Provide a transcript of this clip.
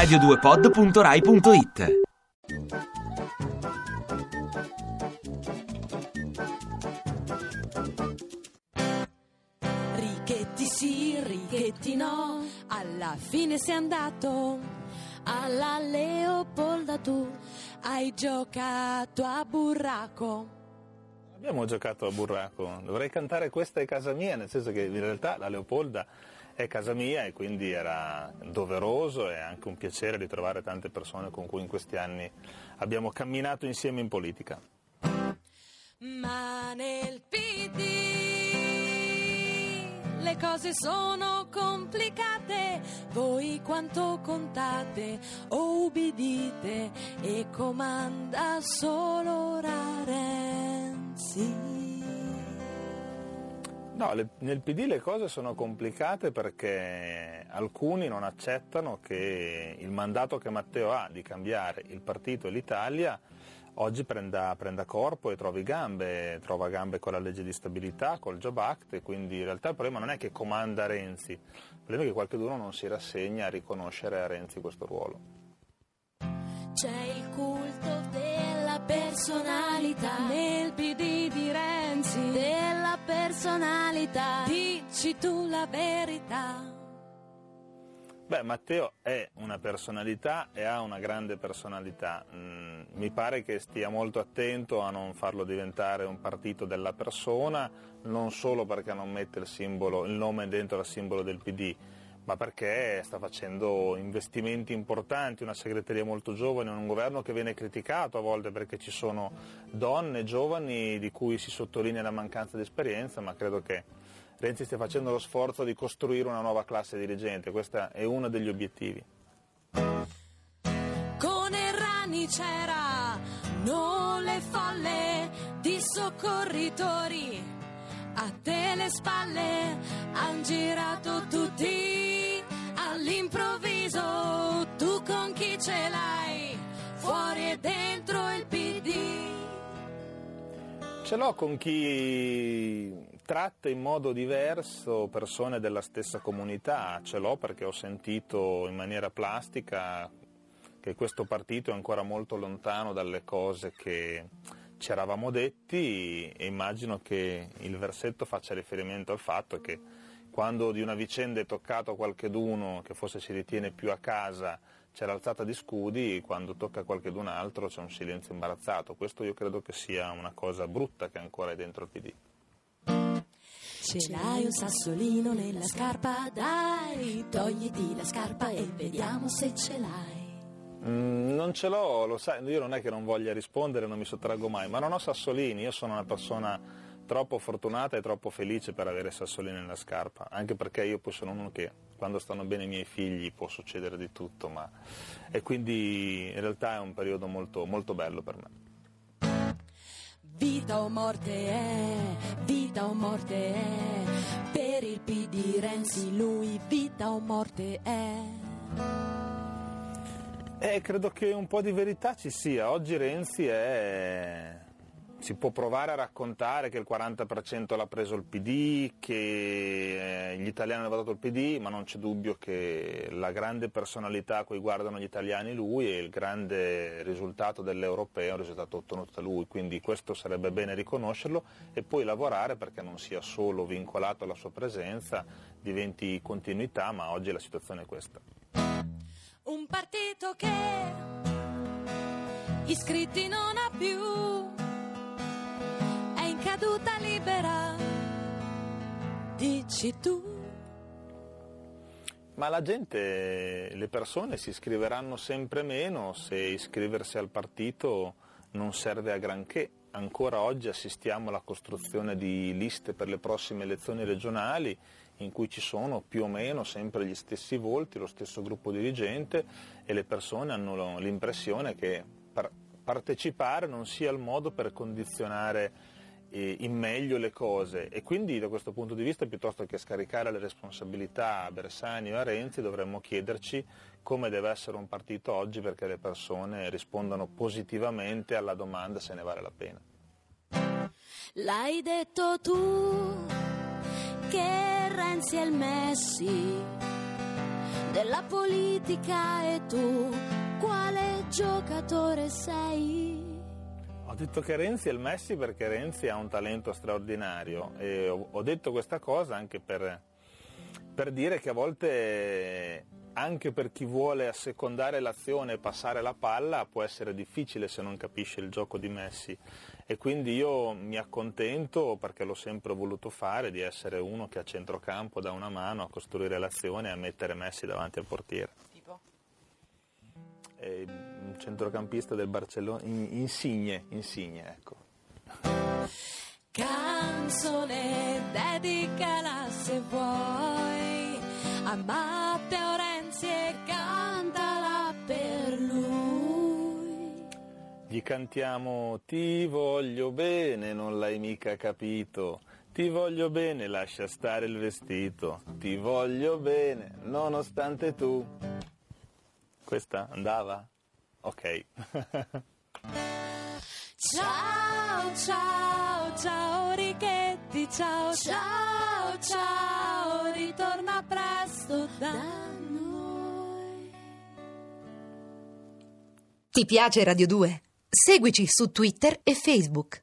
radio2pod.rai.it Righetti sì, Righetti no, alla fine sei andato. Alla Leopolda tu hai giocato a burraco. Abbiamo giocato a burraco, dovrei cantare questa è casa mia, nel senso che in realtà la Leopolda è casa mia e quindi era doveroso e anche un piacere ritrovare tante persone con cui in questi anni abbiamo camminato insieme in politica. Ma nel PD le cose sono complicate, voi quanto contate o ubbidite e comanda solo Renzi. No, le- nel PD le cose sono complicate perché alcuni non accettano che il mandato che Matteo ha di cambiare il partito e l'Italia oggi prenda, prenda corpo e trovi gambe, trova gambe con la legge di stabilità, col Job Act e quindi in realtà il problema non è che comanda Renzi, il problema è che qualcuno non si rassegna a riconoscere a Renzi questo ruolo. C'è il culto della personalità nel PD di Renzi, personalità. Dici tu la verità. Beh, Matteo è una personalità e ha una grande personalità. Mm, mi pare che stia molto attento a non farlo diventare un partito della persona, non solo perché non mette il, simbolo, il nome dentro al simbolo del PD, ma perché sta facendo investimenti importanti, una segreteria molto giovane, un governo che viene criticato a volte perché ci sono donne giovani di cui si sottolinea la mancanza di esperienza, ma credo che Renzi stia facendo lo sforzo di costruire una nuova classe dirigente, questo è uno degli obiettivi. Con Errani c'era non le folle di soccorritori. A te le spalle han girato tutti all'improvviso. Tu con chi ce l'hai? Fuori e dentro il PD. Ce l'ho con chi tratta in modo diverso persone della stessa comunità, ce l'ho perché ho sentito in maniera plastica che questo partito è ancora molto lontano dalle cose che ci eravamo detti e immagino che il versetto faccia riferimento al fatto che quando di una vicenda è toccato a qualcheduno che forse si ritiene più a casa c'è l'alzata di scudi, quando tocca a qualchedun altro c'è un silenzio imbarazzato. Questo io credo che sia una cosa brutta che ancora è dentro il PD. Ce l'hai un sassolino nella scarpa, dai, togliti la scarpa e vediamo se ce l'hai. Mm, non ce l'ho, lo sai, io non è che non voglia rispondere, non mi sottraggo mai, ma non ho sassolini, io sono una persona troppo fortunata e troppo felice per avere sassolini nella scarpa, anche perché io poi sono uno che quando stanno bene i miei figli può succedere di tutto, ma... e quindi in realtà è un periodo molto, molto bello per me. Vita o morte è, vita o morte è, per il PD Renzi lui vita o morte è. Eh, credo che un po' di verità ci sia. Oggi Renzi è... si può provare a raccontare che il 40% l'ha preso il PD, che eh, gli italiani hanno votato il PD, ma non c'è dubbio che la grande personalità a cui guardano gli italiani lui e il grande risultato dell'europeo è un risultato ottenuto da lui, quindi questo sarebbe bene riconoscerlo e poi lavorare perché non sia solo vincolato alla sua presenza, diventi continuità, ma oggi la situazione è questa. Un partito che iscritti non ha più, caduta libera, dici tu. Ma la gente, le persone si iscriveranno sempre meno se iscriversi al partito non serve a granché. Ancora oggi assistiamo alla costruzione di liste per le prossime elezioni regionali in cui ci sono più o meno sempre gli stessi volti, lo stesso gruppo dirigente e le persone hanno l'impressione che par- partecipare non sia il modo per condizionare eh, in meglio le cose e quindi da questo punto di vista piuttosto che scaricare le responsabilità a Bersani o a Renzi dovremmo chiederci come deve essere un partito oggi perché le persone rispondano positivamente alla domanda se ne vale la pena. L'hai detto tu che Renzi è il Messi della politica e tu quale giocatore sei? Ho detto che Renzi è il Messi perché Renzi ha un talento straordinario e ho, ho detto questa cosa anche per, per dire che a volte anche per chi vuole assecondare l'azione e passare la palla può essere difficile se non capisce il gioco di Messi e quindi io mi accontento perché l'ho sempre voluto fare di essere uno che a centrocampo dà una mano a costruire l'azione e a mettere Messi davanti al portiere. È un centrocampista del Barcellona, Insigne, Insigne, ecco. Canzone dedicala se vuoi a Matteo Renzi e cantala per lui. Gli cantiamo ti voglio bene, non l'hai mica capito. Ti voglio bene, lascia stare il vestito. Ti voglio bene, nonostante tu. Questa andava? Ok. Ciao, ciao, ciao Richetti, ciao, ciao, ciao, ritorna presto da noi. Ti piace Radio 2? Seguici su Twitter e Facebook.